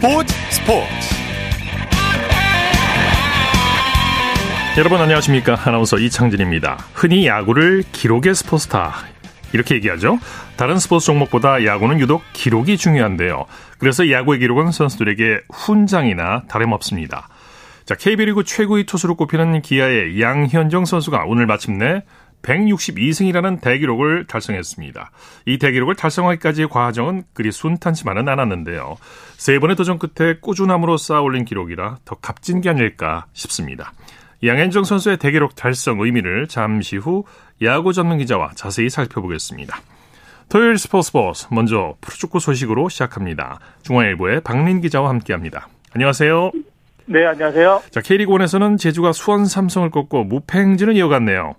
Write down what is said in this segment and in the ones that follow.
스포츠 스포츠. 여러분 안녕하십니까? 아나운서 이창진입니다. 흔히 야구를 기록의 스포츠다. 이렇게 얘기하죠. 다른 스포츠 종목보다 야구는 유독 기록이 중요한데요. 그래서 야구의 기록은 선수들에게 훈장이나 다름없습니다. 자 KB리그 최고의 투수로 꼽히는 기아의 양현정 선수가 오늘 마침내 162승이라는 대기록을 달성했습니다. 이 대기록을 달성하기까지의 과정은 그리 순탄치만은 않았는데요. 세 번의 도전 끝에 꾸준함으로 쌓아올린 기록이라 더 값진 게 아닐까 싶습니다. 양현종 선수의 대기록 달성 의미를 잠시 후 야구 전문 기자와 자세히 살펴보겠습니다. 토요일 스포츠 버스 먼저 프로축구 소식으로 시작합니다. 중앙일보의 박린 기자와 함께합니다. 안녕하세요. 네, 안녕하세요. 자, K리그1에서는 제주가 수원 삼성을 꺾고 무패 행진을 이어갔네요.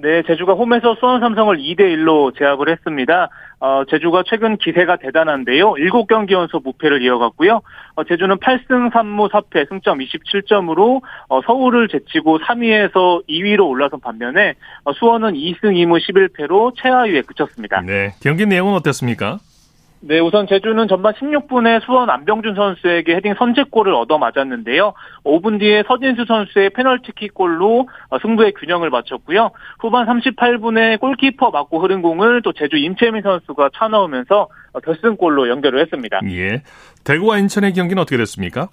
네, 제주가 홈에서 수원 삼성을 2대 1로 제압을 했습니다. 어, 제주가 최근 기세가 대단한데요. 7경기 연속 무패를 이어갔고요. 어, 제주는 8승 3무 4패 승점 27점으로 어, 서울을 제치고 3위에서 2위로 올라선 반면에 어, 수원은 2승 2무 11패로 최하위에 그쳤습니다. 네, 경기 내용은 어땠습니까? 네, 우선 제주는 전반 16분에 수원 안병준 선수에게 헤딩 선제골을 얻어 맞았는데요. 5분 뒤에 서진수 선수의 페널티킥 골로 승부의 균형을 맞췄고요. 후반 38분에 골키퍼 맞고 흐른 공을 또 제주 임채민 선수가 차 넣으면서 결승골로 연결을 했습니다. 예. 대구와 인천의 경기는 어떻게 됐습니까?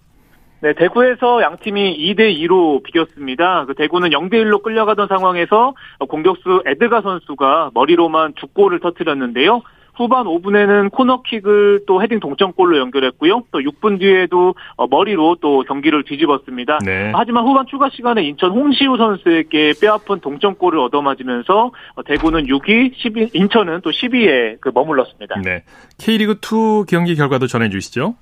네, 대구에서 양 팀이 2대 2로 비겼습니다. 그 대구는 0대 1로 끌려가던 상황에서 공격수 에드가 선수가 머리로만 두 골을 터뜨렸는데요. 후반 5분에는 코너킥을 또 헤딩 동점골로 연결했고요. 또 6분 뒤에도 어, 머리로 또 경기를 뒤집었습니다. 네. 하지만 후반 추가 시간에 인천 홍시우 선수에게 뼈아픈 동점골을 얻어맞으면서 어, 대구는 6위, 12, 인천은 또 12위에 그 머물렀습니다. 네. K리그 2 경기 결과도 전해 주시죠.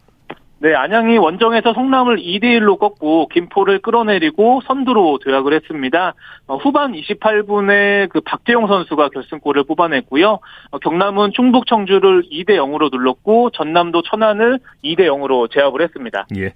네, 안양이 원정에서 성남을 2대1로 꺾고 김포를 끌어내리고 선두로 도약을 했습니다. 어, 후반 28분에 그 박재용 선수가 결승골을 뽑아냈고요. 어, 경남은 충북 청주를 2대 0으로 눌렀고 전남도 천안을 2대 0으로 제압을 했습니다. 예.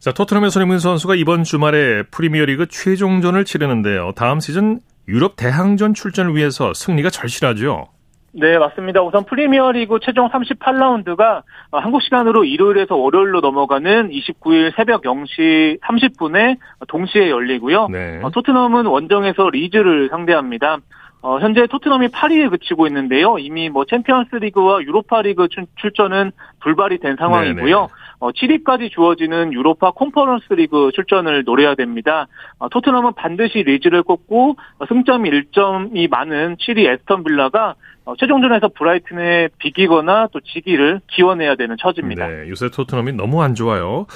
자, 토트넘의 손흥민 선수가 이번 주말에 프리미어리그 최종전을 치르는데요. 다음 시즌 유럽 대항전 출전을 위해서 승리가 절실하죠. 네, 맞습니다. 우선 프리미어리그 최종 38라운드가 한국 시간으로 일요일에서 월요일로 넘어가는 29일 새벽 0시 30분에 동시에 열리고요. 네. 어, 토트넘은 원정에서 리즈를 상대합니다. 어, 현재 토트넘이 8위에 그치고 있는데요. 이미 뭐 챔피언스 리그와 유로파 리그 출전은 불발이 된 상황이고요. 네네. 어, 7위까지 주어지는 유로파 콘퍼런스 리그 출전을 노려야 됩니다. 어, 토트넘은 반드시 리즈를 꺾고 어, 승점 1점이 많은 7위 애스턴 빌라가 어, 최종전에서 브라이튼에 비기거나 또 지기를 기원해야 되는 처지입니다. 네, 요새 토트넘이 너무 안 좋아요.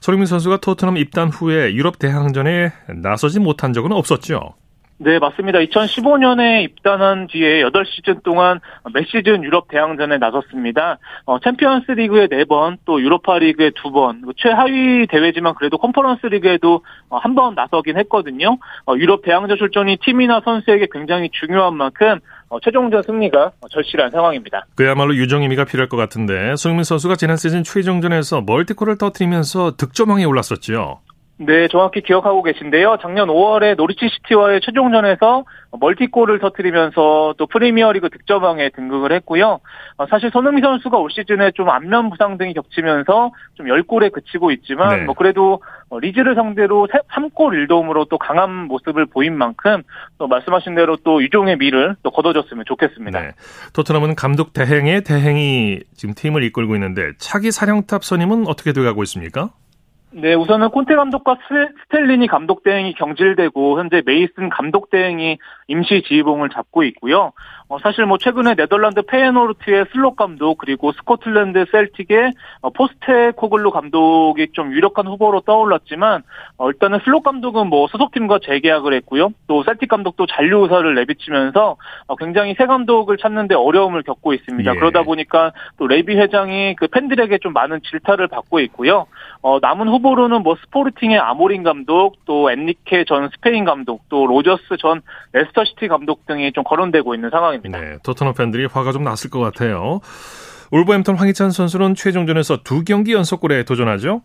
손흥민 선수가 토트넘 입단 후에 유럽 대항전에 나서지 못한 적은 없었죠. 네, 맞습니다. 2015년에 입단한 뒤에 8시즌 동안 매 시즌 유럽 대항전에 나섰습니다. 어, 챔피언스 리그에 4번, 또 유로파 리그에 2번, 최하위 대회지만 그래도 컨퍼런스 리그에도 어, 한번 나서긴 했거든요. 어, 유럽 대항전 출전이 팀이나 선수에게 굉장히 중요한 만큼 어, 최종전 승리가 절실한 상황입니다. 그야말로 유정의미가 필요할 것 같은데 손흥민 선수가 지난 시즌 최종전에서 멀티골을 터뜨리면서 득점왕에 올랐었죠. 네, 정확히 기억하고 계신데요. 작년 5월에 노리치 시티와의 최종전에서 멀티골을 터뜨리면서 또 프리미어리그 득점왕에 등극을 했고요. 어, 사실 손흥민 선수가 올 시즌에 좀 안면 부상 등이 겹치면서 좀 10골에 그치고 있지만 네. 뭐 그래도 어, 리즈를 상대로 3골 1도움으로 또 강한 모습을 보인 만큼 또 말씀하신 대로 또 유종의 미를 또 거둬줬으면 좋겠습니다. 네. 토트넘은 감독 대행의 대행이 지금 팀을 이끌고 있는데 차기 사령탑 선임은 어떻게 돼가고 있습니까? 네, 우선은 콘테 감독과 스- 스텔리니 감독 대행이 경질되고 현재 메이슨 감독 대행이 임시 지휘봉을 잡고 있고요. 어, 사실 뭐 최근에 네덜란드 페예노르트의 슬롯 감독 그리고 스코틀랜드 셀틱의 어, 포스테코글루 감독이 좀 유력한 후보로 떠올랐지만 어, 일단은 슬롯 감독은 뭐 소속팀과 재계약을 했고요. 또 셀틱 감독도 잔류 의사를 내비치면서 어, 굉장히 새 감독을 찾는데 어려움을 겪고 있습니다. 예. 그러다 보니까 또 레비 회장이 그 팬들에게 좀 많은 질타를 받고 있고요. 어, 남은 후보로는 뭐 스포르팅의 아모린 감독, 또 엔리케 전 스페인 감독, 또 로저스 전 레스터시티 감독 등이 좀 거론되고 있는 상황입니다. 네, 토트넘 팬들이 화가 좀 났을 것 같아요. 울버햄턴 황희찬 선수는 최종전에서 두 경기 연속골에 도전하죠.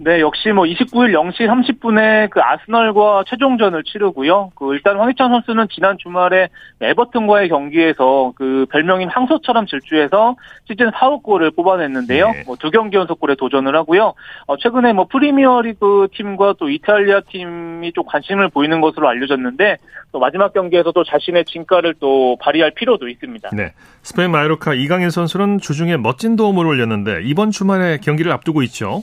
네, 역시 뭐 29일 0시 30분에 그 아스널과 최종전을 치르고요. 그 일단 황희찬 선수는 지난 주말에 에버튼과의 경기에서 그 별명인 항소처럼 질주해서 시즌 4호 골을 뽑아냈는데요. 네. 뭐두 경기 연속골에 도전을 하고요. 어, 최근에 뭐 프리미어리그 팀과 또 이탈리아 팀이 좀 관심을 보이는 것으로 알려졌는데 또 마지막 경기에서 또 자신의 진가를 또 발휘할 필요도 있습니다. 네. 스페인 마요르카 이강인 선수는 주중에 멋진 도움을 올렸는데 이번 주말에 경기를 앞두고 있죠.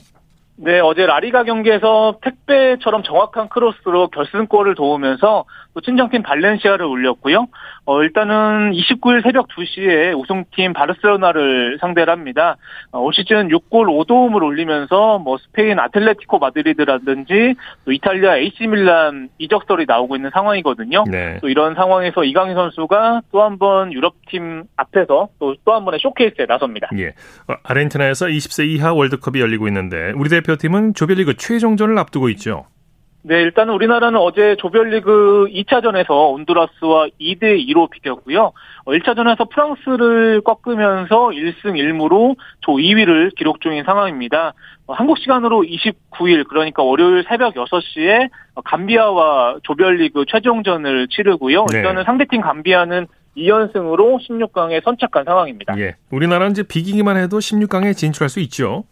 네, 어제 라리가 경기에서 택배처럼 정확한 크로스로 결승골을 도우면서 또 친정팀 발렌시아를 울렸고요. 어, 일단은 29일 새벽 2시에 우승팀 바르셀로나를 상대를 합니다. 어, 올 시즌 6골 5도움을 올리면서 뭐 스페인 아틀레티코 마드리드라든지 또 이탈리아 AC 밀란 이적설이 나오고 있는 상황이거든요. 네. 또 이런 상황에서 이강인 선수가 또 한 번 유럽팀 앞에서 또 또 한 번의 쇼케이스에 나섭니다. 예. 어, 아르헨티나에서 20세 이하 월드컵이 열리고 있는데 우리 대표 팀은 조별리그 최종전을 앞두고 있죠. 네, 일단은 우리나라는 어제 조별리그 2차전에서 온두라스와 2대 2로 비겼고요. 1차전에서 프랑스를 꺾으면서 1승 1무로 조 2위를 기록 중인 상황입니다. 어, 한국 시간으로 29일, 그러니까 월요일 새벽 6시에 감비아와 조별리그 최종전을 치르고요. 네. 일단은 상대팀 감비아는 2연승으로 16강에 선착한 상황입니다. 예. 우리나라는 이제 비기기만 해도 16강에 진출할 수 있죠.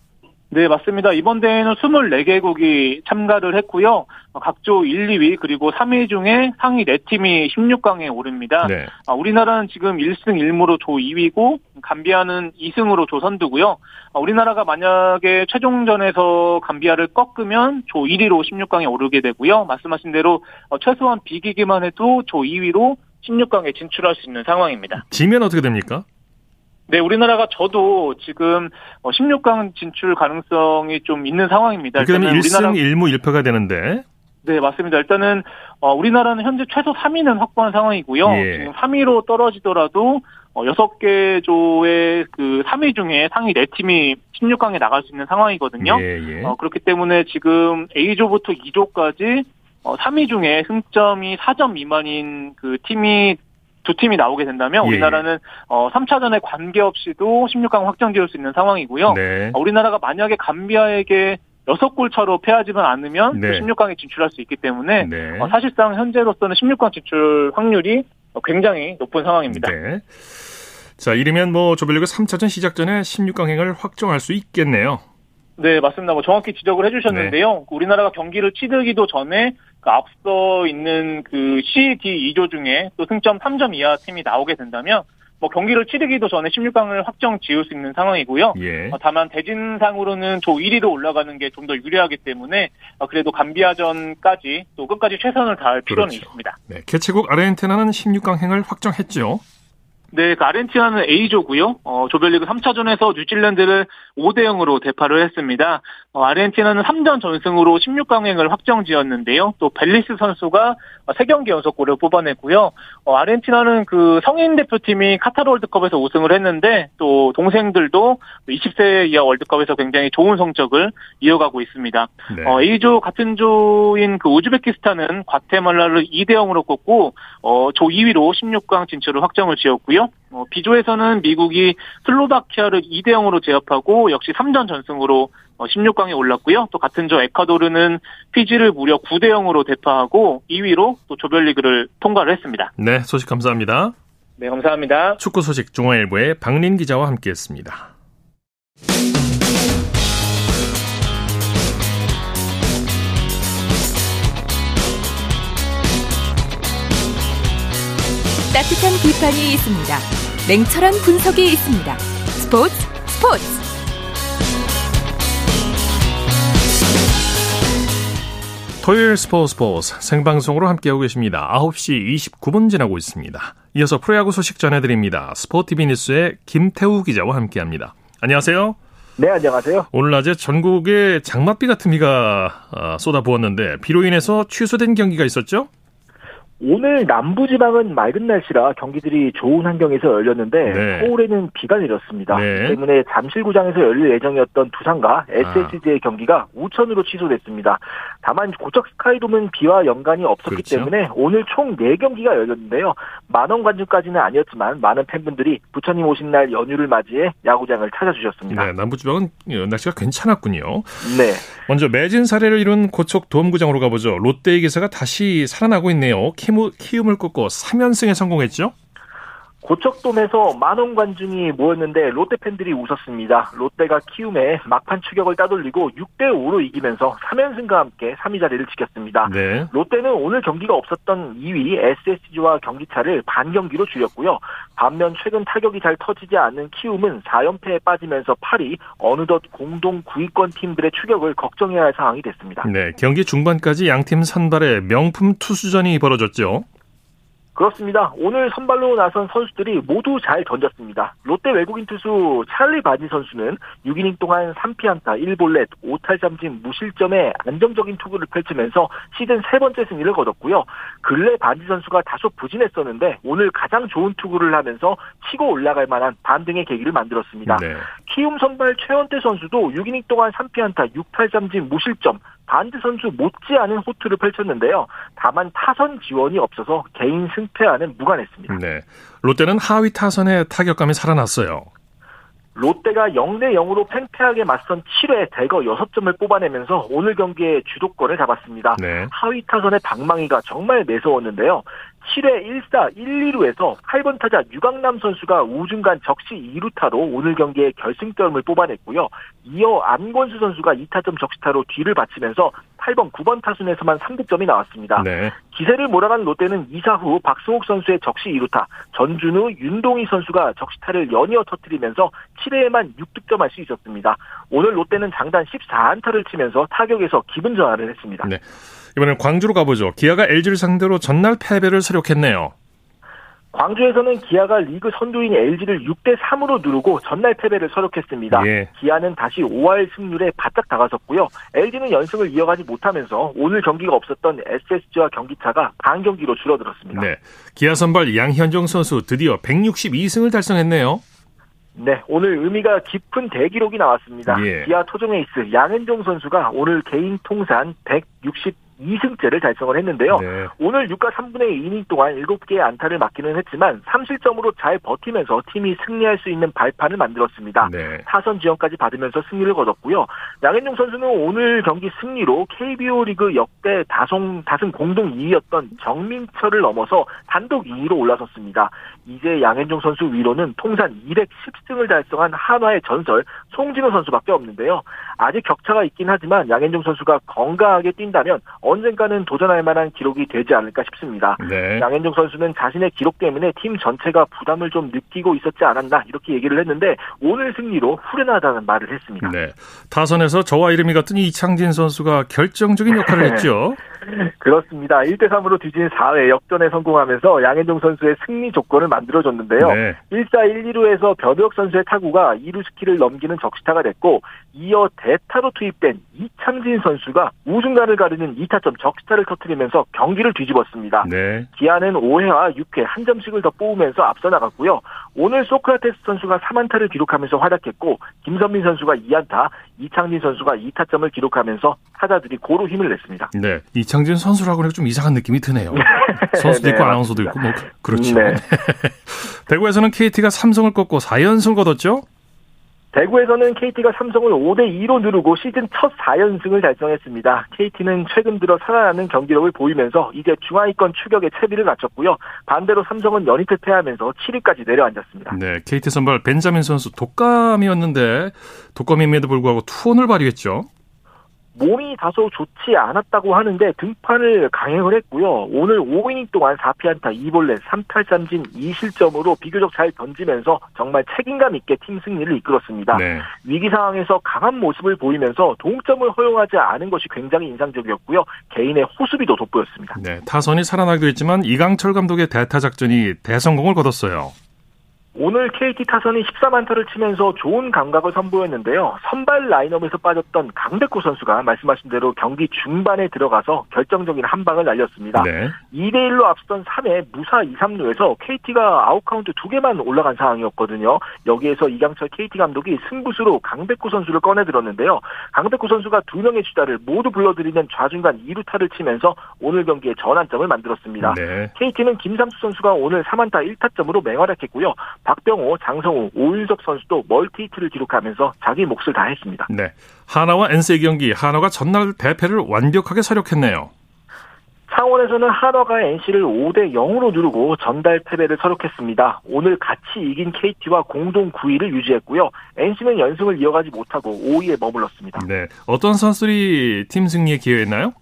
네, 맞습니다. 이번 대회는 24개국이 참가를 했고요. 어, 각조 1, 2위 그리고 3위 중에 상위 4팀이 16강에 오릅니다. 네. 아, 우리나라는 지금 1승 1무로 조 2위고 감비아는 2승으로 조 선두고요. 아, 우리나라가 만약에 최종전에서 감비아를 꺾으면 조 1위로 16강에 오르게 되고요. 말씀하신 대로 어, 최소한 비기기만 해도 조 2위로 16강에 진출할 수 있는 상황입니다. 지면 어떻게 됩니까? 네, 우리나라가 저도 지금 16강 진출 가능성이 좀 있는 상황입니다. 일단은 1승 1무 1패가 되는데 네, 맞습니다. 일단은 어, 우리나라는 현재 최소 3위는 확보한 상황이고요. 예. 지금 3위로 떨어지더라도 어, 6개 조의 그 3위 중에 상위 4팀이 16강에 나갈 수 있는 상황이거든요. 예, 예. 어, 그렇기 때문에 지금 A조부터 2조까지 어, 3위 중에 승점이 4점 미만인 그 팀이 두 팀이 나오게 된다면 예, 우리나라는 어, 3차전에 관계없이도 16강 확정 지을 수 있는 상황이고요. 네. 어, 우리나라가 만약에 감비아에게 6골 차로 패하지만 않으면 네. 또 16강에 진출할 수 있기 때문에 네. 어, 사실상 현재로서는 16강 진출 확률이 어, 굉장히 높은 상황입니다. 네. 자, 이르면 뭐 조별리그 3차전 시작 전에 16강행을 확정할 수 있겠네요. 네, 맞습니다. 뭐 정확히 지적을 해주셨는데요. 네. 우리나라가 경기를 치르기도 전에 그 앞서 있는 그 C, D 2조 중에 또 승점 3점 이하 팀이 나오게 된다면 뭐 경기를 치르기도 전에 16강을 확정 지을 수 있는 상황이고요. 예. 어, 다만 대진상으로는 조 1위로 올라가는 게 좀 더 유리하기 때문에 어, 그래도 감비아전까지 또 끝까지 최선을 다할 필요는 그렇죠. 있습니다. 네. 개최국 아르헨티나는 16강 행을 확정했죠. 네, 그 아르헨티나는 A조고요. 어, 조별리그 3차전에서 뉴질랜드를 5대 0으로 대파를 했습니다. 어, 아르헨티나는 3전 전승으로 16강행을 확정지었는데요. 또 벨리스 선수가 3경기 연속골을 뽑아냈고요. 어, 아르헨티나는 그 성인 대표팀이 카타르 월드컵에서 우승을 했는데 또 동생들도 20세 이하 월드컵에서 굉장히 좋은 성적을 이어가고 있습니다. 네. 어, A조 같은 조인 그 우즈베키스탄은 과테말라를 2대 0으로 꺾고 어, 조 2위로 16강 진출을 확정을 지었고요. 어, B조에서는 미국이 슬로바키아를 2대 0으로 제압하고 역시 3전 전승으로 어, 16강에 올랐고요. 또 같은 조 에콰도르는 피지를 무려 9대 0으로 대파하고 2위로 또 조별리그를 통과를 했습니다. 네, 소식 감사합니다. 네, 감사합니다. 축구 소식 중앙일보의 박린 기자와 함께했습니다. 따뜻한 비판이 있습니다. 냉철한 분석이 있습니다. 스포츠 스포츠 토요일 스포츠 스포츠 생방송으로 함께하고 계십니다. 9시 29분 지나고 있습니다. 이어서 프로야구 소식 전해드립니다. 스포티비 뉴스의 김태우 기자와 함께합니다. 안녕하세요. 네, 안녕하세요. 오늘 낮에 전국에 장맛비 같은 비가 아, 쏟아부었는데 비로 인해서 취소된 경기가 있었죠? 오늘 남부지방은 맑은 날씨라 경기들이 좋은 환경에서 열렸는데 네. 서울에는 비가 내렸습니다. 네. 때문에 잠실구장에서 열릴 예정이었던 두산과 SSG의 경기가 우천으로 취소됐습니다. 다만 고척 스카이돔은 비와 연관이 없었기 그렇죠. 때문에 오늘 총 4경기가 열렸는데요. 만원 관중까지는 아니었지만 많은 팬분들이 부처님 오신 날 연휴를 맞이해 야구장을 찾아주셨습니다. 네, 남부지방은 날씨가 괜찮았군요. 네. 먼저 매진 사례를 이룬 고척 도움구장으로 가보죠. 롯데의 기세가 다시 살아나고 있네요. 키움을 꺾고 3연승에 성공했죠? 고척돔에서 만원 관중이 모였는데 롯데 팬들이 웃었습니다. 롯데가 키움에 막판 추격을 따돌리고 6대 5로 이기면서 3연승과 함께 3위 자리를 지켰습니다. 네. 롯데는 오늘 경기가 없었던 2위 SSG와 경기차를 반 경기로 줄였고요. 반면 최근 타격이 잘 터지지 않는 키움은 4연패에 빠지면서 8위 어느덧 공동 9위권 팀들의 추격을 걱정해야 할 상황이 됐습니다. 네, 경기 중반까지 양팀 선발의 명품 투수전이 벌어졌죠. 그렇습니다. 오늘 선발로 나선 선수들이 모두 잘 던졌습니다. 롯데 외국인 투수 찰리 바지 선수는 6이닝 동안 3피안타 1볼넷 5탈삼진 무실점의 안정적인 투구를 펼치면서 시즌 세 번째 승리를 거뒀고요. 근래 바지 선수가 다소 부진했었는데 오늘 가장 좋은 투구를 하면서 치고 올라갈 만한 반등의 계기를 만들었습니다. 네. 키움 선발 최원태 선수도 6이닝 동안 3피안타 6탈삼진 무실점 반드 선수 못지않은 호투를 펼쳤는데요. 다만 타선 지원이 없어서 개인 승패와는 무관했습니다. 네. 롯데는 하위 타선의 타격감이 살아났어요. 롯데가 0대 0으로 팽팽하게 맞선 7회 대거 6점을 뽑아내면서 오늘 경기의 주도권을 잡았습니다. 네. 하위 타선의 방망이가 정말 매서웠는데요. 7회 1사 1, 2루에서 8번 타자 유강남 선수가 우중간 적시 2루타로 오늘 경기에 결승점을 뽑아냈고요. 이어 안권수 선수가 2타점 적시타로 뒤를 받치면서 8번, 9번 타순에서만 3득점이 나왔습니다. 네. 기세를 몰아간 롯데는 2사 후 박승욱 선수의 적시 2루타, 전준우, 윤동희 선수가 적시타를 연이어 터뜨리면서 7회에만 6득점할 수 있었습니다. 오늘 롯데는 장단 14안타를 치면서 타격에서 기분 전환을 했습니다. 네. 이번엔 광주로 가보죠. 기아가 LG를 상대로 전날 패배를 서력했네요. 광주에서는 기아가 리그 선두인 LG를 6대 3으로 누르고 전날 패배를 서력했습니다. 예. 기아는 다시 5할 승률에 바짝 다가섰고요. LG는 연승을 이어가지 못하면서 오늘 경기가 없었던 SSG와 경기차가 반 경기로 줄어들었습니다. 네. 기아 선발 양현종 선수 드디어 162승을 달성했네요. 네, 오늘 의미가 깊은 대기록이 나왔습니다. 예. 기아 토종 에이스 양현종 선수가 오늘 개인 통산 160 2승째를 달성을 했는데요. 네. 오늘 6과 3분의 2이닝 동안 7개의 안타를 맞기는 했지만 3실점으로 잘 버티면서 팀이 승리할 수 있는 발판을 만들었습니다. 네. 타선 지원까지 받으면서 승리를 거뒀고요. 양현종 선수는 오늘 경기 승리로 KBO 리그 역대 다송, 다승 공동 2위였던 정민철을 넘어서 단독 2위로 올라섰습니다. 이제 양현종 선수 위로는 통산 210승을 달성한 한화의 전설 송진호 선수밖에 없는데요. 아직 격차가 있긴 하지만 양현종 선수가 건강하게 뛴다면 언젠가는 도전할 만한 기록이 되지 않을까 싶습니다. 네. 양현종 선수는 자신의 기록 때문에 팀 전체가 부담을 좀 느끼고 있었지 않았나 이렇게 얘기를 했는데 오늘 승리로 후련하다는 말을 했습니다. 네. 타선에서 저와 이름이 같은 이창진 선수가 결정적인 역할을 했죠. 그렇습니다. 1대 3으로 뒤진 4회 역전에 성공하면서 양현종 선수의 승리 조건을 만들어줬는데요. 네. 1사 1, 2루에서 변우혁 선수의 타구가 2루 스키를 넘기는 적시타가 됐고 이어 대타로 투입된 이창진 선수가 우중간을 가르는 2타점 적시타를 터뜨리면서 경기를 뒤집었습니다. 네. 기아는 5회와 6회 한 점씩을 더 뽑으면서 앞서 나갔고요. 오늘 소크라테스 선수가 3안타를 기록하면서 활약했고 김선민 선수가 2안타, 이창진 선수가 2타점을 기록하면서 타자들이 고루 힘을 냈습니다. 네, 이창진 선수라고는 좀 이상한 느낌이 드네요. 선수도 네, 있고 아나운서도 있고 뭐 그렇죠. 네. 대구에서는 KT가 삼성을 꺾고 4연승을 거뒀죠. 대구에서는 KT가 삼성을 5대 2로 누르고 시즌 첫 4연승을 달성했습니다. KT는 최근 들어 살아나는 경기력을 보이면서 이제 중하위권 추격에 채비를 갖췄고요. 반대로 삼성은 연이트 패하면서 7위까지 내려앉았습니다. 네, KT 선발 벤자민 선수 독감이었는데 독감임에도 불구하고 투혼을 발휘했죠. 몸이 다소 좋지 않았다고 하는데 등판을 강행을 했고요. 오늘 5이닝 동안 4피안타 2볼넷 3탈삼진 2실점으로 비교적 잘 던지면서 정말 책임감 있게 팀 승리를 이끌었습니다. 네. 위기 상황에서 강한 모습을 보이면서 동점을 허용하지 않은 것이 굉장히 인상적이었고요. 개인의 호수비도 돋보였습니다. 네, 타선이 살아나기도 했지만 이강철 감독의 대타 작전이 대성공을 거뒀어요. 오늘 KT 타선이 14안타를 치면서 좋은 감각을 선보였는데요. 선발 라인업에서 빠졌던 강백호 선수가 말씀하신 대로 경기 중반에 들어가서 결정적인 한 방을 날렸습니다. 네. 2대 1로 앞선 3회 무사 2, 3루에서 KT가 아웃카운트 2개만 올라간 상황이었거든요. 여기에서 이강철 KT 감독이 승부수로 강백호 선수를 꺼내 들었는데요. 강백호 선수가 두 명의 주자를 모두 불러들이는 좌중간 2루타를 치면서 오늘 경기에 전환점을 만들었습니다. 네. KT는 김삼수 선수가 오늘 3안타 1타점으로 맹활약했고요. 박병호, 장성우, 오윤석 선수도 멀티히트를 기록하면서 자기 몫을 다했습니다. 네. 하나와 NC 경기 하나가 전날 대패를 완벽하게 서력했네요. 창원에서는 한화가 NC를 5대 0으로 누르고 전달 패배를 서력했습니다. 오늘 같이 이긴 KT와 공동 9위를 유지했고요. NC는 연승을 이어가지 못하고 5위에 머물렀습니다. 네. 어떤 선수들이 팀 승리에 기여했나요?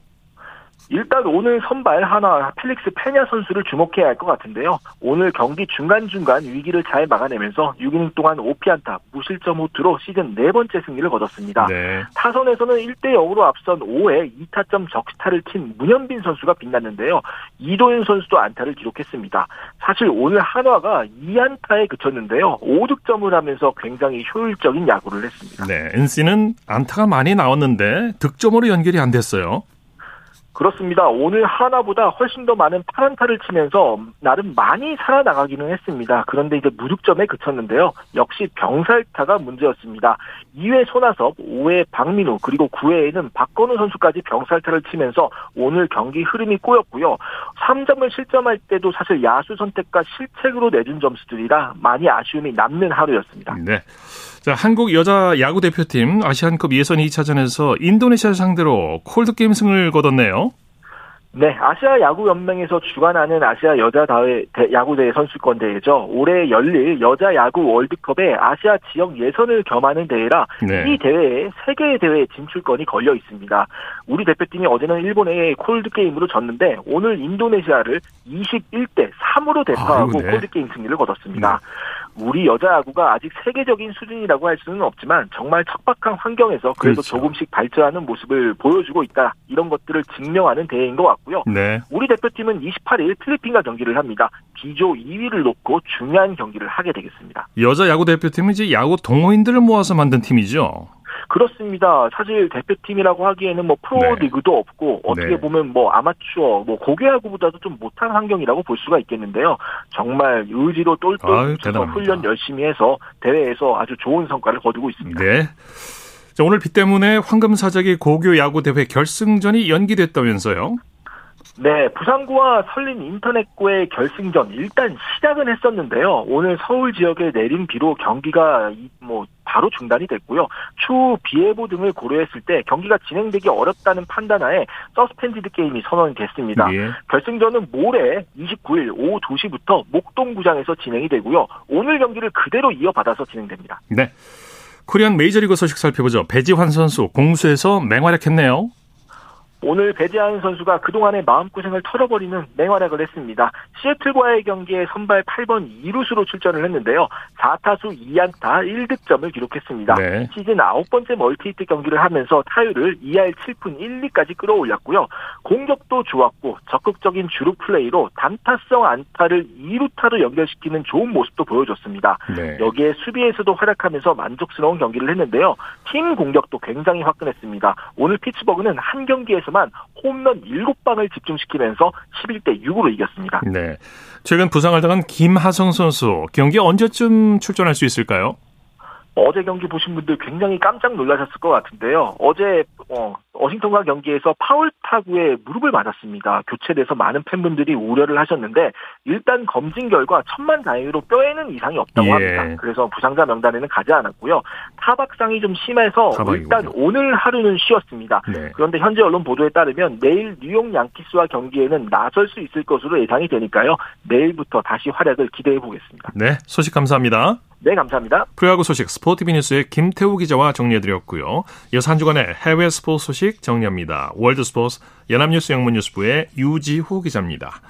일단 오늘 선발 하나 펠릭스 페냐 선수를 주목해야 할 것 같은데요. 오늘 경기 중간중간 위기를 잘 막아내면서 6이닝 동안 5피안타 무실점 호투로 시즌 네 번째 승리를 거뒀습니다. 네. 타선에서는 1대 0으로 앞선 5회 2타점 적시타를 친 문현빈 선수가 빛났는데요. 이도윤 선수도 안타를 기록했습니다. 사실 오늘 한화가 2안타에 그쳤는데요. 5득점을 하면서 굉장히 효율적인 야구를 했습니다. 네, NC는 안타가 많이 나왔는데 득점으로 연결이 안 됐어요. 그렇습니다. 오늘 하나보다 훨씬 더 많은 파란타를 치면서 나름 많이 살아나가기는 했습니다. 그런데 이제 무득점에 그쳤는데요. 역시 병살타가 문제였습니다. 2회 손아섭, 5회 박민우, 그리고 9회에는 박건우 선수까지 병살타를 치면서 오늘 경기 흐름이 꼬였고요. 3점을 실점할 때도 사실 야수 선택과 실책으로 내준 점수들이라 많이 아쉬움이 남는 하루였습니다. 네. 자, 한국 여자 야구 대표팀 아시안컵 예선 2차전에서 인도네시아 상대로 콜드 게임 승을 거뒀네요. 네, 아시아 야구 연맹에서 주관하는 아시아 여자 야구 대회 선수권 대회죠. 올해 열릴 여자 야구 월드컵의 아시아 지역 예선을 겸하는 대회라 네. 이 대회에 세 개의 대회 진출권이 걸려 있습니다. 우리 대표팀이 어제는 일본에 콜드 게임으로 졌는데 오늘 인도네시아를 21대 3으로 대파하고 네. 콜드 게임 승리를 거뒀습니다. 네. 우리 여자 야구가 아직 세계적인 수준이라고 할 수는 없지만 정말 척박한 환경에서 그래도 그렇죠. 조금씩 발전하는 모습을 보여주고 있다. 이런 것들을 증명하는 대회인 것 같고요. 네. 우리 대표팀은 28일 필리핀과 경기를 합니다. B조 2위를 놓고 중요한 경기를 하게 되겠습니다. 여자 야구 대표팀은 이제 야구 동호인들을 모아서 만든 팀이죠. 그렇습니다. 사실 대표팀이라고 하기에는 뭐 프로리그도 네. 없고 어떻게 네. 보면 뭐 아마추어 뭐 고교야구보다도 좀 못한 환경이라고 볼 수가 있겠는데요. 정말 의지로 똘똘 뭉쳐서 훈련 열심히 해서 대회에서 아주 좋은 성과를 거두고 있습니다. 네. 자, 오늘 비 때문에 황금사자기 고교 야구 대회 결승전이 연기됐다면서요? 네, 부산구와 설린 인터넷구의 결승전 일단 시작은 했었는데요. 오늘 서울 지역에 내린 비로 경기가 뭐 바로 중단이 됐고요. 추후 비 예보 등을 고려했을 때 경기가 진행되기 어렵다는 판단하에 서스펜디드 게임이 선언이 됐습니다. 예. 결승전은 모레 29일 오후 2시부터 목동구장에서 진행이 되고요. 오늘 경기를 그대로 이어받아서 진행됩니다. 네. 코리안 메이저리그 소식 살펴보죠. 배지환 선수 공수에서 맹활약했네요. 오늘 배재한 선수가 그동안의 마음고생을 털어버리는 맹활약을 했습니다. 시애틀과의 경기에 선발 8번 2루수로 출전을 했는데요. 4타수 2안타 1득점을 기록했습니다. 네. 시즌 9번째 멀티히트 경기를 하면서 타율을 2할 7푼 1리까지 끌어올렸고요. 공격도 좋았고 적극적인 주루 플레이로 단타성 안타를 2루타로 연결시키는 좋은 모습도 보여줬습니다. 네. 여기에 수비에서도 활약하면서 만족스러운 경기를 했는데요. 팀 공격도 굉장히 화끈했습니다. 오늘 피츠버그는 한 경기에서 솔로만 홈런 7방을 집중시키면서 11대 6으로 이겼습니다. 네. 최근 부상을 당한 김하성 선수 경기 언제쯤 출전할 수 있을까요? 어제 경기 보신 분들 굉장히 깜짝 놀라셨을 것 같은데요. 어제 어, 워싱턴과 경기에서 파울 타구에 무릎을 맞았습니다. 교체돼서 많은 팬분들이 우려를 하셨는데 일단 검진 결과 천만 다행으로 뼈에는 이상이 없다고 예. 합니다. 그래서 부상자 명단에는 가지 않았고요. 타박상이 좀 심해서 타박이군요. 일단 오늘 하루는 쉬었습니다. 네. 그런데 현재 언론 보도에 따르면 내일 뉴욕 양키스와 경기에는 나설 수 있을 것으로 예상이 되니까요. 내일부터 다시 활약을 기대해 보겠습니다. 네, 소식 감사합니다. 네, 감사합니다. 프로야구 소식 스포티비 뉴스의 김태우 기자와 정리해드렸고요. 이어서 한 주간의 해외 스포츠 소식 정리합니다. 월드스포츠 연합뉴스 영문뉴스부의 유지호 기자입니다.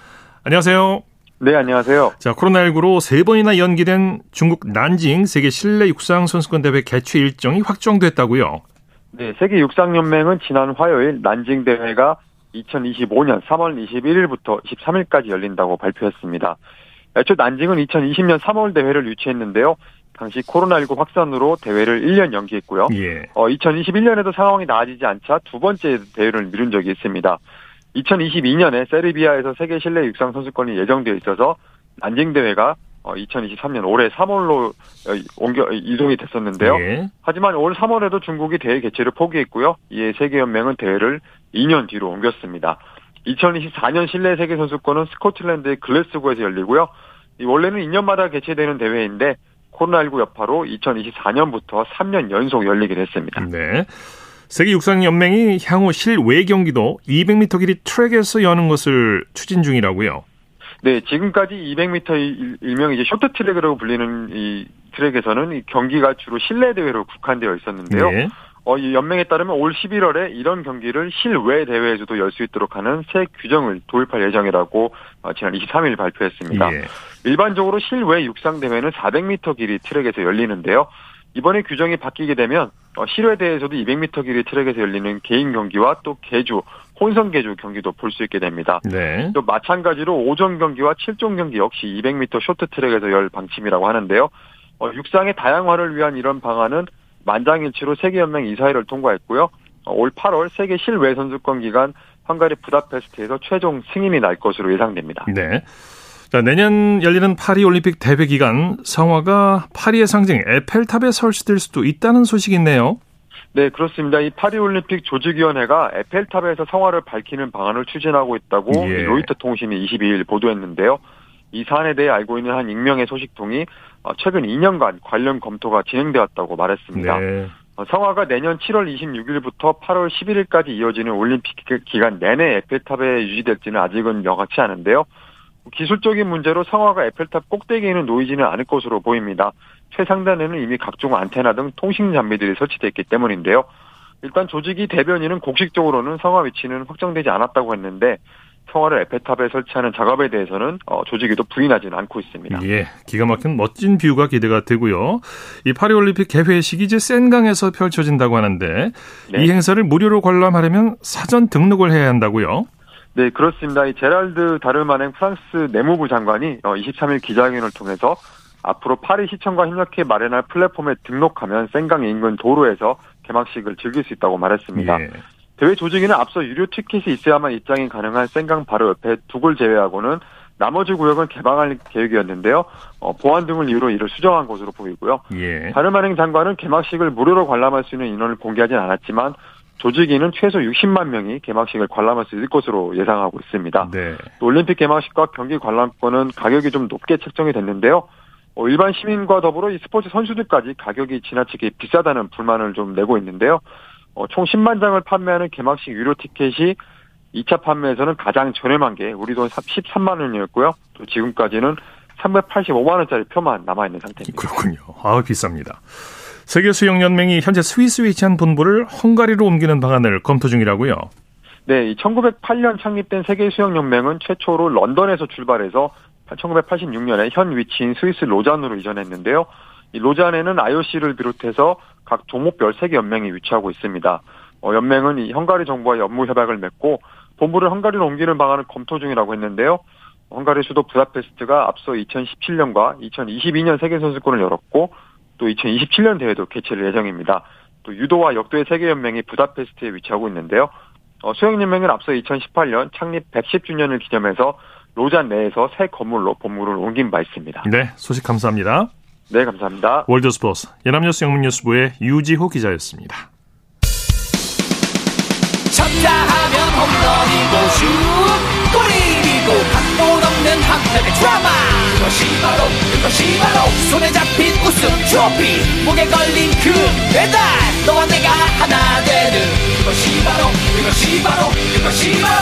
안녕하세요. 네, 안녕하세요. 자, 코로나19로 세 번이나 연기된 중국 난징 세계 실내 육상 선수권 대회 개최 일정이 확정됐다고요. 네, 세계 육상 연맹은 지난 화요일 난징 대회가 2025년 3월 21일부터 23일까지 열린다고 발표했습니다. 애초 난징은 2020년 3월 대회를 유치했는데요. 당시 코로나19 확산으로 대회를 1년 연기했고요. 예. 어, 2021년에도 상황이 나아지지 않자 두 번째 대회를 미룬 적이 있습니다. 2022년에 세르비아에서 세계 실내 육상 선수권이 예정되어 있어서 난징 대회가 2023년 어, 올해 3월로 어, 옮겨 이동이 됐었는데요. 예. 하지만 올 3월에도 중국이 대회 개최를 포기했고요. 이에 세계연맹은 대회를 2년 뒤로 옮겼습니다. 2024년 실내 세계 선수권은 스코틀랜드의 글래스고에서 열리고요. 원래는 2년마다 개최되는 대회인데 코로나19 여파로 2024년부터 3년 연속 열리게 됐습니다. 네. 세계 육상 연맹이 향후 실외 경기도 200m 길이 트랙에서 여는 것을 추진 중이라고요. 네, 지금까지 200m 일명 이제 쇼트트랙이라고 불리는 이 트랙에서는 이 경기가 주로 실내 대회로 국한되어 있었는데요. 네. 어, 이 연맹에 따르면 올 11월에 이런 경기를 실외 대회에서도 열 수 있도록 하는 새 규정을 도입할 예정이라고 어, 지난 23일 발표했습니다. 예. 일반적으로 실외 육상 대회는 400m 길이 트랙에서 열리는데요. 이번에 규정이 바뀌게 되면 어, 실외 대회에서도 200m 길이 트랙에서 열리는 개인 경기와 또 개주, 혼성 개주 경기도 볼 수 있게 됩니다. 네. 또 마찬가지로 오전 경기와 7종 경기 역시 200m 쇼트 트랙에서 열 방침이라고 하는데요. 어, 육상의 다양화를 위한 이런 방안은 만장일치로 세계연맹 이사회를 통과했고요. 어, 올 8월 세계 실외 선수권 기간 헝가리 부다페스트에서 최종 승인이 날 것으로 예상됩니다. 네. 자, 내년 열리는 파리 올림픽 대회 기간 성화가 파리의 상징 에펠탑에 설치될 수도 있다는 소식이 있네요. 네, 그렇습니다. 이 파리올림픽 조직위원회가 에펠탑에서 성화를 밝히는 방안을 추진하고 있다고 예. 로이터 통신이 22일 보도했는데요. 이 사안에 대해 알고 있는 한 익명의 소식통이 어, 최근 2년간 관련 검토가 진행되었다고 말했습니다. 네. 어, 성화가 내년 7월 26일부터 8월 11일까지 이어지는 올림픽 기간 내내 에펠탑에 유지될지는 아직은 명확치 않은데요. 기술적인 문제로 성화가 에펠탑 꼭대기에는 놓이지는 않을 것으로 보입니다. 최상단에는 이미 각종 안테나 등 통신 장비들이 설치되어 있기 때문인데요. 일단 조직이 대변인은 공식적으로는 성화 위치는 확정되지 않았다고 했는데 성화를 에펠탑에 설치하는 작업에 대해서는 어, 조직위도 부인하지는 않고 있습니다. 예, 기가 막힌 멋진 뷰가 기대가 되고요. 이 파리올림픽 개회식이 이제 센강에서 펼쳐진다고 하는데 네. 이 행사를 무료로 관람하려면 사전 등록을 해야 한다고요? 네, 그렇습니다. 이 제랄드 다르마냉 프랑스 내무부 장관이 23일 어, 기자회견을 통해서 앞으로 파리 시청과 협력해 마련할 플랫폼에 등록하면 센강 인근 도로에서 개막식을 즐길 수 있다고 말했습니다. 예. 대회 조직위는 앞서 유료 티켓이 있어야만 입장이 가능한 센강 바로 옆에 두골 제외하고는 나머지 구역은 개방할 계획이었는데요. 어, 보안 등을 이유로 이를 수정한 것으로 보이고요. 예. 다르마냉 장관은 개막식을 무료로 관람할 수 있는 인원을 공개하진 않았지만 조직위는 최소 60만 명이 개막식을 관람할 수 있을 것으로 예상하고 있습니다. 네. 올림픽 개막식과 경기 관람권은 가격이 좀 높게 책정이 됐는데요. 어, 일반 시민과 더불어 이 스포츠 선수들까지 가격이 지나치게 비싸다는 불만을 좀 내고 있는데요. 어, 총 10만 장을 판매하는 개막식 유료 티켓이 2차 판매에서는 가장 저렴한 게 우리 돈 13만 원이었고요. 또 지금까지는 385만 원짜리 표만 남아 있는 상태입니다. 그렇군요. 아 비쌉니다. 세계 수영 연맹이 현재 스위스에 위치한 본부를 헝가리로 옮기는 방안을 검토 중이라고요. 네, 1908년 창립된 세계 수영 연맹은 최초로 런던에서 출발해서 1986년에 현 위치인 스위스 로잔으로 이전했는데요. 이 로잔에는 IOC를 비롯해서 각 종목별 세계 연맹이 위치하고 있습니다. 어, 연맹은 이 헝가리 정부와 업무 협약을 맺고 본부를 헝가리로 옮기는 방안을 검토 중이라고 했는데요. 헝가리 수도 부다페스트가 앞서 2017년과 2022년 세계 선수권을 열었고 또 2027년 대회도 개최를 예정입니다. 또 유도와 역도의 세계 연맹이 부다페스트에 위치하고 있는데요. 어, 수영연맹은 앞서 2018년 창립 110주년을 기념해서 로잔 내에서 새 건물로 본부를 옮긴 바 있습니다. 네, 소식 감사합니다. 네, 감사합니다. 월드스포츠 연합뉴스 영문뉴스부의 유지호 기자였습니다. 쳤다 하면 홈런이고 슛 골이고 각본 없는 한편의 드라마 그것이 바로 그것이 바로 손에 잡힌 우승 트로피 목에 걸린 그 배달 너와 내가 하나 되는 그것이 바로 그것이 바로 그것이 바로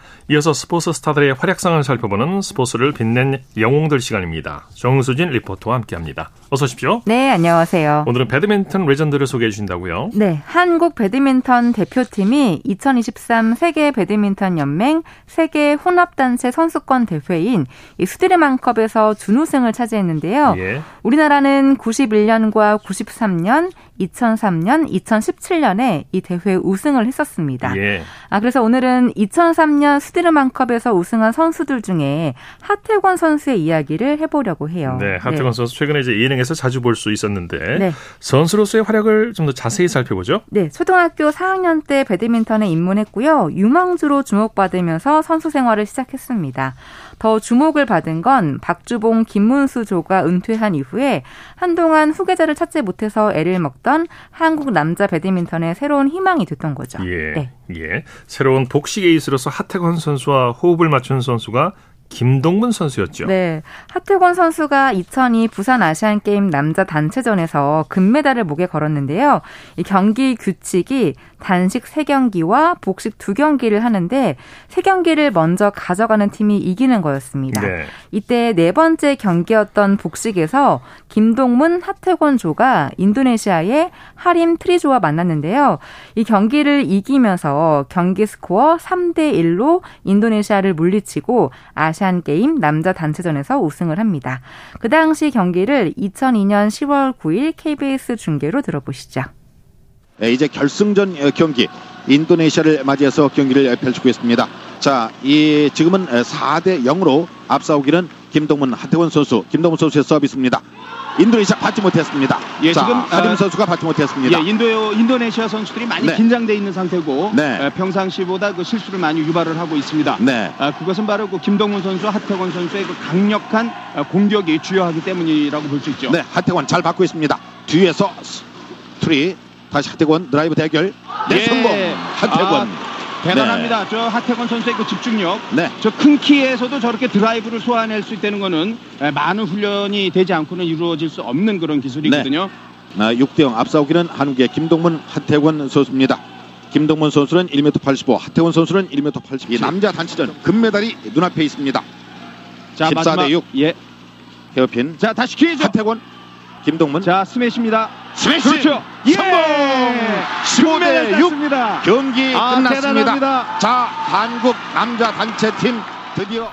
이어서 스포츠 스타들의 활약상을 살펴보는 스포츠를 빛낸 영웅들 시간입니다. 정수진 리포터와 함께합니다. 어서 오십시오. 네, 안녕하세요. 오늘은 배드민턴 레전드를 소개해 주신다고요? 네, 한국 배드민턴 대표팀이 2023 세계 배드민턴 연맹 세계 혼합단체 선수권 대회인 이 수디르만컵에서 준우승을 차지했는데요. 예. 우리나라는 91년과 93년, 2003년, 2017년에 이 대회 우승을 했었습니다. 예. 아 그래서 오늘은 2003년 스디르만컵에서 우승한 선수들 중에 하태권 선수의 이야기를 해보려고 해요. 네, 하태권 네. 선수 최근에 이제 예능에서 자주 볼 수 있었는데 네. 선수로서의 활약을 좀 더 자세히 살펴보죠. 네, 초등학교 4학년 때 배드민턴에 입문했고요. 유망주로 주목받으면서 선수 생활을 시작했습니다. 더 주목을 받은 건 박주봉, 김문수 조가 은퇴한 이후에 한동안 후계자를 찾지 못해서 애를 먹던 한국 남자 배드민턴의 새로운 희망이 됐던 거죠. 예. 네. 예. 새로운 복식 에이스로서 하태권 선수 와 호흡을 맞춘 선수가 김동문 선수였죠. 네. 하태권 선수가 2002 부산 아시안 게임 남자 단체전에서 금메달을 목에 걸었는데요. 이 경기 규칙이 단식 3경기와 복식 2경기를 하는데 3경기를 먼저 가져가는 팀이 이기는 거였습니다. 네. 이때 네 번째 경기였던 복식에서 김동문, 하태권 조가 인도네시아의 하림 트리조와 만났는데요. 이 경기를 이기면서 경기 스코어 3대 1로 인도네시아를 물리치고 아시 아시안 게임 남자 단체전에서 우승을 합니다. 그 당시 경기를 2002년 10월 9일 KBS 중계로 들어보시죠. 네, 이제 결승전 어, 경기 인도네시아를 맞이해서 경기를 펼치고 있습니다. 자, 이 지금은 4대 0으로 앞서고 있는 김동문 하태권 선수, 김동문 선수의 서비스입니다. 인도네시아 받지 못했습니다. 예, 자, 지금 하림 아, 선수가 받지 못했습니다. 예, 인도 인도네시아 선수들이 많이 네. 긴장돼 있는 상태고 네. 평상시보다 그 실수를 많이 유발을 하고 있습니다. 네. 아, 그것은 바로 그 김동문 선수, 하태권 선수의 그 강력한 아, 공격이 주효하기 때문이라고 볼 수 있죠. 네, 하태권 잘 받고 있습니다. 뒤에서 트리 다시 하태권 드라이브 대결 네, 예. 성공 하태권. 아, 대단합니다. 네. 저 하태권 선수의 그 집중력. 네. 저 큰 키에서도 저렇게 드라이브를 소화해낼 수 있다는 거는 많은 훈련이 되지 않고는 이루어질 수 없는 그런 기술이거든요. 네. 아, 6대0 앞서오기는 한국의 김동문, 하태권 선수입니다. 김동문 선수는 1m 85, 하태권 선수는 1m 82. 남자 단체전 금메달이 눈앞에 있습니다. 자, 14대 6. 예. 헤어핀. 자, 다시 기회죠. 하태권, 김동문. 자, 스매시입니다. 스매시. 그렇죠. 예! 성공. 15대 6 경기 아, 끝났습니다. 대단합니다. 자, 한국 남자 단체팀 드디어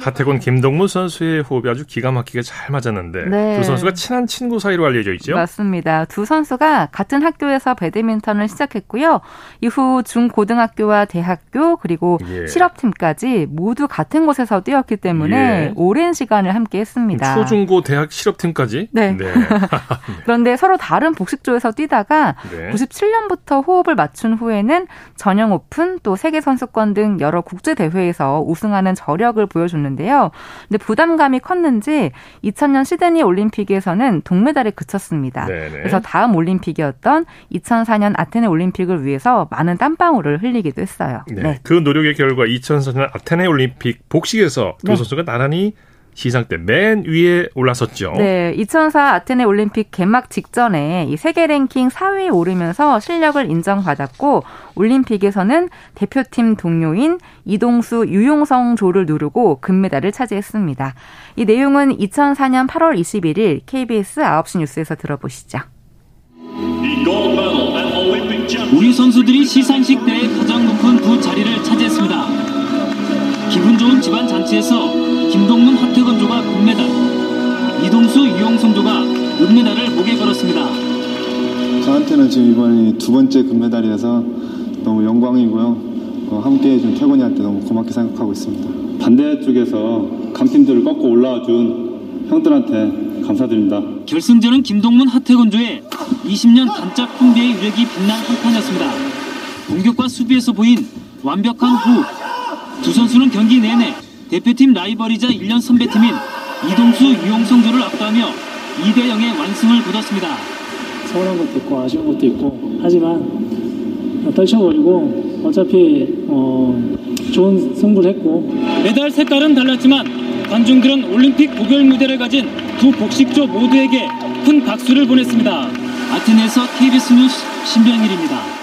하태곤 김동무 선수의 호흡이 아주 기가 막히게 잘 맞았는데 네. 두 선수가 친한 친구 사이로 알려져 있죠. 맞습니다. 두 선수가 같은 학교에서 배드민턴을 시작했고요. 이후 중고등학교와 대학교 그리고 예. 실업팀까지 모두 같은 곳에서 뛰었기 때문에 예. 오랜 시간을 함께 했습니다. 초중고 대학 실업팀까지? 네. 네. 그런데 서로 다른 복식조에서 뛰다가 네. 97년부터 호흡을 맞춘 후에는 전형 오픈 또 세계 선수권 등 여러 국제 대회에서 우승하는 저력을 보여 보여줬는데요. 근데 부담감이 컸는지 2000년 시드니 올림픽에서는 동메달에 그쳤습니다. 네네. 그래서 다음 올림픽이었던 2004년 아테네 올림픽을 위해서 많은 땀방울을 흘리기도 했어요. 네. 네. 그 노력의 결과 2004년 아테네 올림픽 복식에서 두 네. 선수가 나란히 시상 때 맨 위에 올라섰죠. 네, 2004 아테네 올림픽 개막 직전에 이 세계 랭킹 4위에 오르면서 실력을 인정받았고 올림픽에서는 대표팀 동료인 이동수 유용성 조를 누르고 금메달을 차지했습니다. 이 내용은 2004년 8월 21일 KBS 9시 뉴스에서 들어보시죠. 우리 선수들이 시상식 때 가장 높은 두 자리를 차지했습니다. 기분 좋은 집안 잔치에서 김동문 하태건조가 금메달, 이동수 유용성조가 은메달을 목에 걸었습니다. 저한테는 지금 이번이 두 번째 금메달이라서 너무 영광이고요. 어, 함께 해준 태곤이한테 너무 고맙게 생각하고 있습니다. 반대쪽에서 강팀들을 꺾고 올라와 준 형들한테 감사드립니다. 결승전은 김동문 하태건조의 20년 단짝 콤비의 유력이 빛난 한판이었습니다. 공격과 수비에서 보인 완벽한 호흡. 두 선수는 경기 내내 대표팀 라이벌이자 1년 선배팀인 이동수, 유용성조를 압도하며 2대 0의 완승을 거뒀습니다. 서운한 것도 있고 아쉬운 것도 있고 하지만 떨쳐버리고 어차피 어, 좋은 승부를 했고 메달 색깔은 달랐지만 관중들은 올림픽 고별 무대를 가진 두 복식조 모두에게 큰 박수를 보냈습니다. 아테네에서 KBS 뉴스 신병일입니다.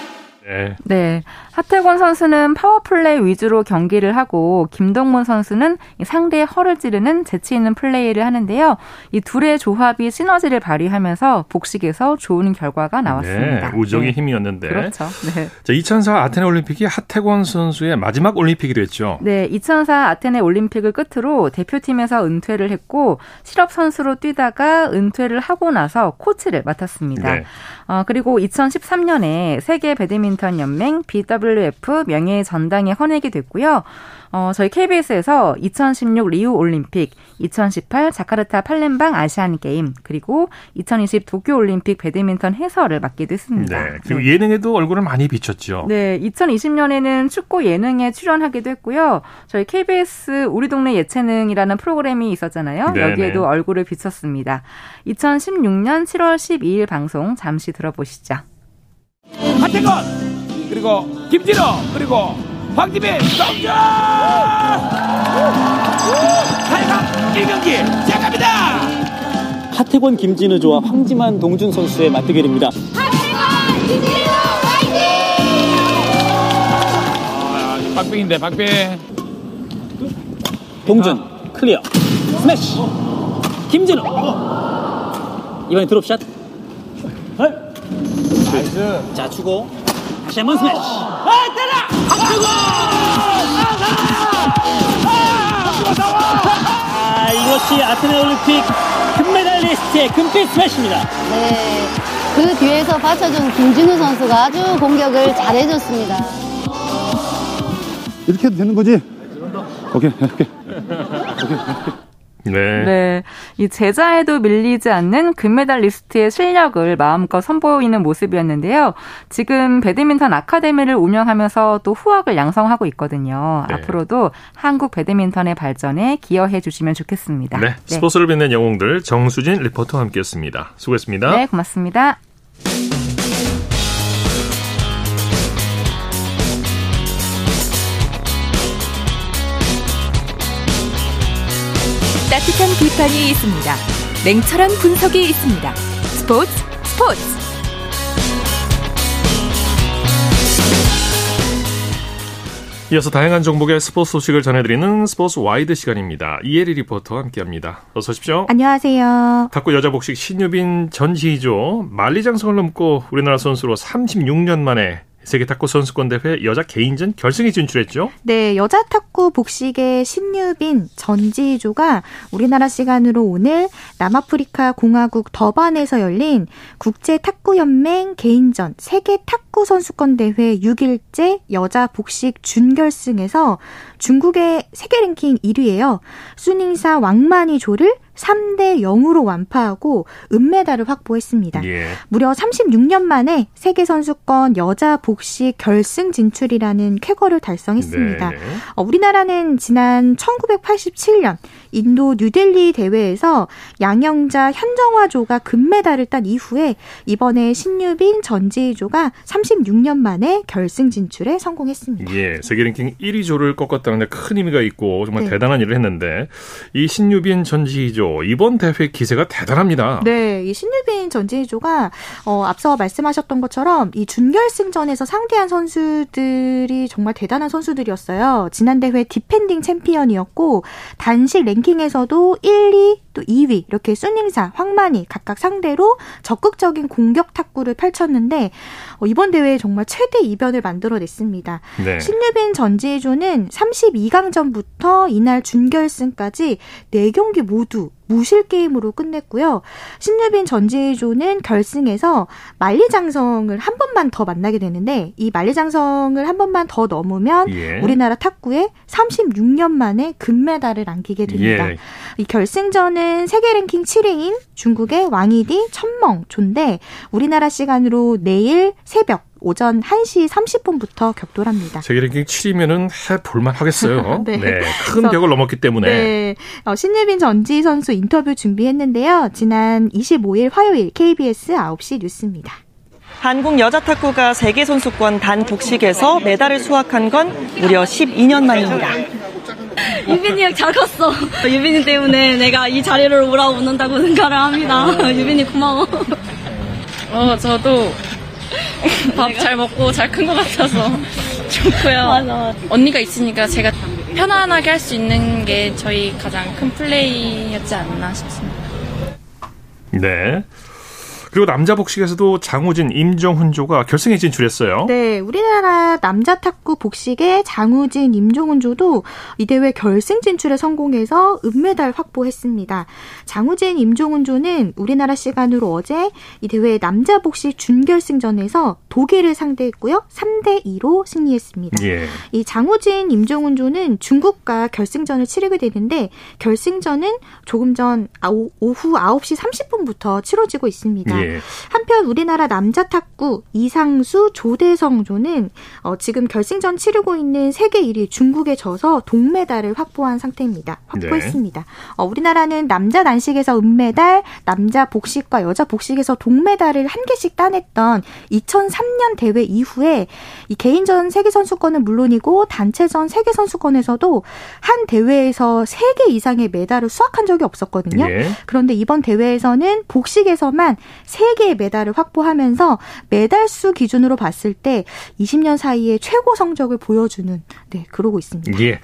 네. 네. 하태권 선수는 파워플레이 위주로 경기를 하고 김동문 선수는 상대의 허를 찌르는 재치 있는 플레이를 하는데요. 이 둘의 조합이 시너지를 발휘하면서 복식에서 좋은 결과가 나왔습니다. 네, 우정의 네. 힘이었는데. 그렇죠. 네. 자, 2004 아테네 올림픽이 하태권 선수의 마지막 올림픽이 었죠 네, 2004 아테네 올림픽을 끝으로 대표팀에서 은퇴를 했고 실업 선수로 뛰다가 은퇴를 하고 나서 코치를 맡았습니다. 네. 어, 그리고 2013년에 세계 배드민턴 연맹 BWF 명예 전당에 헌액이 됐고요. 어, 저희 KBS에서 2016 리우 올림픽, 2018 자카르타 팔렘방 아시안 게임, 그리고 2020 도쿄 올림픽 배드민턴 해설을 맡기도 했습니다. 네. 그리고 네. 예능에도 얼굴을 많이 비쳤죠. 네. 2020년에는 축구 예능에 출연하기도 했고요. 저희 KBS 우리 동네 예체능이라는 프로그램이 있었잖아요. 네네. 여기에도 얼굴을 비쳤습니다. 2016년 7월 12일 방송 잠시 들어보시죠. 하태건 그리고 김진호 그리고 황집의 성전 8강 1경기 시작합니다! 하태권 김진우 조와 황지만 동준 선수의 맞대결입니다. 하태권 김진우 화이팅! 아, 박빙인데 박빙. 동준 아. 클리어 스매시. 김진우 이번엔 드롭샷 nice 자 주고 다시 한번 스매시 아 때려 박주고 아 이것이 아테네 올림픽 금메달리스트의 금빛 스매시입니다 네. 그 뒤에서 받쳐준 김진우 선수가 아주 공격을 잘해줬습니다. 이렇게 해도 되는 거지? 오케이, 오케이. 오케이, 오케이. 네. 네. 이 제자에도 밀리지 않는 금메달 리스트의 실력을 마음껏 선보이는 모습이었는데요. 지금 배드민턴 아카데미를 운영하면서 또 후학을 양성하고 있거든요. 네. 앞으로도 한국 배드민턴의 발전에 기여해 주시면 좋겠습니다. 네. 네. 스포츠를 빛낸 영웅들 정수진 리포터와 함께했습니다. 수고했습니다. 네, 고맙습니다. 따뜻한 비판이 있습니다. 냉철한 분석이 있습니다. 스포츠 스포츠 이어서 다양한 종목의 스포츠 소식을 전해드리는 스포츠 와이드 시간입니다. 이혜리 리포터와 함께합니다. 어서 오십시오. 안녕하세요. 탁구 여자 복식 신유빈 전지희조 만리장성을 넘고 우리나라 선수로 36년 만에 세계 탁구 선수권 대회 여자 개인전 결승에 진출했죠. 네, 여자 탁구 복식의 신유빈 전지조가 우리나라 시간으로 오늘 남아프리카 공화국 더반에서 열린 국제 탁구 연맹 개인전 세계 탁구 선수권 대회 6일째 여자 복식 준결승에서 중국의 세계 랭킹 1위예요. 순닝사 왕만이조를 3대 0으로 완파하고 은메달을 확보했습니다. 예. 무려 36년 만에 세계 선수권 여자 복식 결승 진출이라는 쾌거를 달성했습니다. 네. 어, 우리나라는 지난 1987년 인도 뉴델리 대회에서 양영자 현정화조가 금메달을 딴 이후에 이번에 신유빈 전지희조가 36년 만에 결승 진출에 성공했습니다. 예, 세계 랭킹 1위 조를 꺾었다는데 큰 의미가 있고 정말 네. 대단한 일을 했는데 이 신유빈 전지희조 이번 대회 기세가 대단합니다. 네, 이 신유빈 전지희조가 어, 앞서 말씀하셨던 것처럼 이 준결승전에서 상대한 선수들이 정말 대단한 선수들이었어요. 지난 대회 디펜딩 챔피언이었고 단식 랭 랭킹에서도 1, 2, 또 2위 이렇게 순닝사, 황만이 각각 상대로 적극적인 공격 탁구를 펼쳤는데 어, 이번 대회에 정말 최대 이변을 만들어냈습니다. 네. 신유빈 전지혜조는 32강전부터 이날 준결승까지 4경기 모두 무실 게임으로 끝냈고요. 신유빈 전지조는 결승에서 만리장성을 한 번만 더 만나게 되는데 이 만리장성을 한 번만 더 넘으면 예. 우리나라 탁구에 36년 만에 금메달을 안기게 됩니다. 예. 이 결승전은 세계 랭킹 7위인 중국의 왕이디 천멍조인데 우리나라 시간으로 내일 새벽 오전 1시 30분부터 격돌합니다. 세계 랭킹 7위면은 해볼만 하겠어요. 네. 네. 큰 벽을 넘었기 때문에. 네. 어, 신예빈 전지 선수 인터뷰 준비했는데요. 지난 25일 화요일 KBS 9시 뉴스입니다. 한국 여자 탁구가 세계 선수권 단 복식에서 메달을 수확한 건 무려 12년 만입니다. 유빈이 형 잘 컸어. 유빈이 때문에 내가 이 자리를 올라오는다고 생각을 합니다. 유빈이 고마워. 어, 저도 밥 잘 먹고 잘 큰 것 같아서 좋고요. 맞아, 맞아. 언니가 있으니까 제가 편안하게 할 수 있는 게 저희 가장 큰 플레이였지 않나 싶습니다. 네. 그리고 남자 복식에서도 장우진, 임종훈조가 결승에 진출했어요. 네, 우리나라 남자 탁구 복식의 장우진, 임종훈조도 이 대회 결승 진출에 성공해서 은메달 확보했습니다. 장우진, 임종훈조는 우리나라 시간으로 어제 이 대회 남자 복식 준결승전에서 독일을 상대했고요. 3대 2로 승리했습니다. 예. 이 장우진, 임종훈조는 중국과 결승전을 치르게 되는데 결승전은 조금 전 오후 9시 30분부터 치러지고 있습니다. 예. 한편 우리나라 남자 탁구 이상수 조대성조는 어, 지금 결승전 치르고 있는 세계 1위 중국에 져서 동메달을 확보한 상태입니다. 확보했습니다. 네. 어, 우리나라는 남자 단식에서 은메달, 남자 복식과 여자 복식에서 동메달을 한 개씩 따냈던 2003년 대회 이후에 이 개인전 세계 선수권은 물론이고 단체전 세계 선수권에서도 한 대회에서 3개 이상의 메달을 수확한 적이 없었거든요. 예. 그런데 이번 대회에서는 복식에서만 3개의 메달을 확보하면서 메달 수 기준으로 봤을 때 20년 사이에 최고 성적을 보여주는 네, 그러고 있습니다. 예.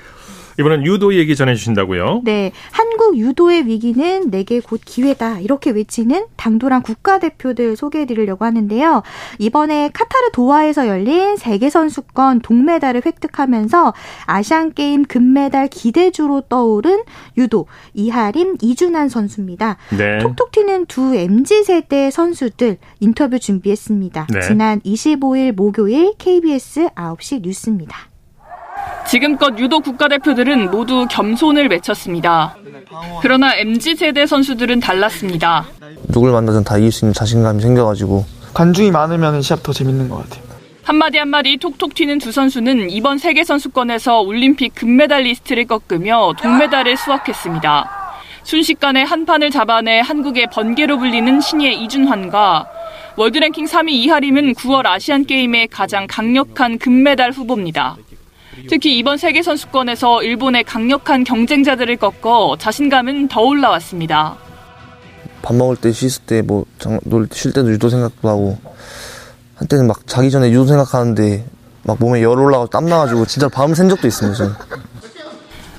이번엔 유도 얘기 전해주신다고요? 네. 한국 유도의 위기는 내게 곧 기회다. 이렇게 외치는 당돌한 국가대표들 소개해드리려고 하는데요. 이번에 카타르 도하에서 열린 세계선수권 동메달을 획득하면서 아시안게임 금메달 기대주로 떠오른 유도 이하림 이준환 선수입니다. 네. 톡톡 튀는 두 MZ세대 선수들 인터뷰 준비했습니다. 네. 지난 25일 목요일 KBS 9시 뉴스입니다. 지금껏 유도 국가대표들은 모두 겸손을 외쳤습니다. 그러나 MZ세대 선수들은 달랐습니다. 누굴 만나든 다 이길 수 있는 자신감이 생겨가지고 관중이 많으면 시합 더 재밌는 것 같아요. 한마디 한마디 톡톡 튀는 두 선수는 이번 세계선수권에서 올림픽 금메달리스트를 꺾으며 동메달을 수확했습니다. 순식간에 한 판을 잡아내 한국의 번개로 불리는 신예 이준환과 월드랭킹 3위 이하림은 9월 아시안게임의 가장 강력한 금메달 후보입니다. 특히 이번 세계선수권에서 일본의 강력한 경쟁자들을 꺾어 자신감은 더 올라왔습니다. 밥 먹을 때 씻을 때뭐 쉴 때도 유도 생각도 하고 한때는 막 자기 전에 유도 생각하는데 막 몸에 열 올라가고 땀 나가지고 진짜 밤을 샌 적도 있습니다. 저는.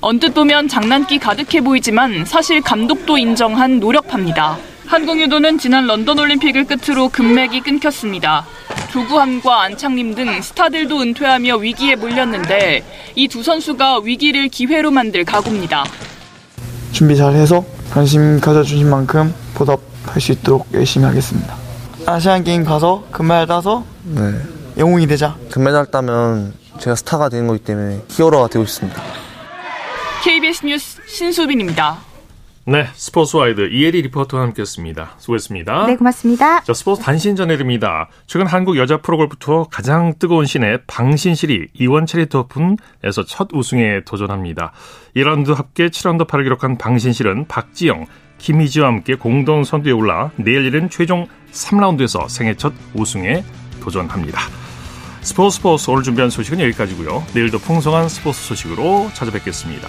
언뜻 보면 장난기 가득해 보이지만 사실 감독도 인정한 노력합니다. 한국 유도는 지난 런던 올림픽을 끝으로 금맥이 끊겼습니다. 조구함과 안창림 등 스타들도 은퇴하며 위기에 몰렸는데 이 두 선수가 위기를 기회로 만들 각오입니다. 준비 잘해서 관심 가져주신 만큼 보답할 수 있도록 열심히 하겠습니다. 아시안 게임 가서 금메달 따서 네. 영웅이 되자. 금메달 따면 제가 스타가 되는 거기 때문에 히어로가 되고 싶습니다. KBS 뉴스 신수빈입니다. 네, 스포츠 와이드 이혜리 리포터와 함께했습니다. 수고했습니다. 네, 고맙습니다. 자, 스포츠 단신 전해드립니다. 최근 한국 여자 프로골프 투어 가장 뜨거운 신예 방신실이 E1 채리티 오픈에서 첫 우승에 도전합니다. 1라운드 합계 7라운드 8을 기록한 방신실은 박지영, 김희지와 함께 공동 선두에 올라 내일 열릴 최종 3라운드에서 생애 첫 우승에 도전합니다. 스포츠 스포츠 오늘 준비한 소식은 여기까지고요. 내일도 풍성한 스포츠 소식으로 찾아뵙겠습니다.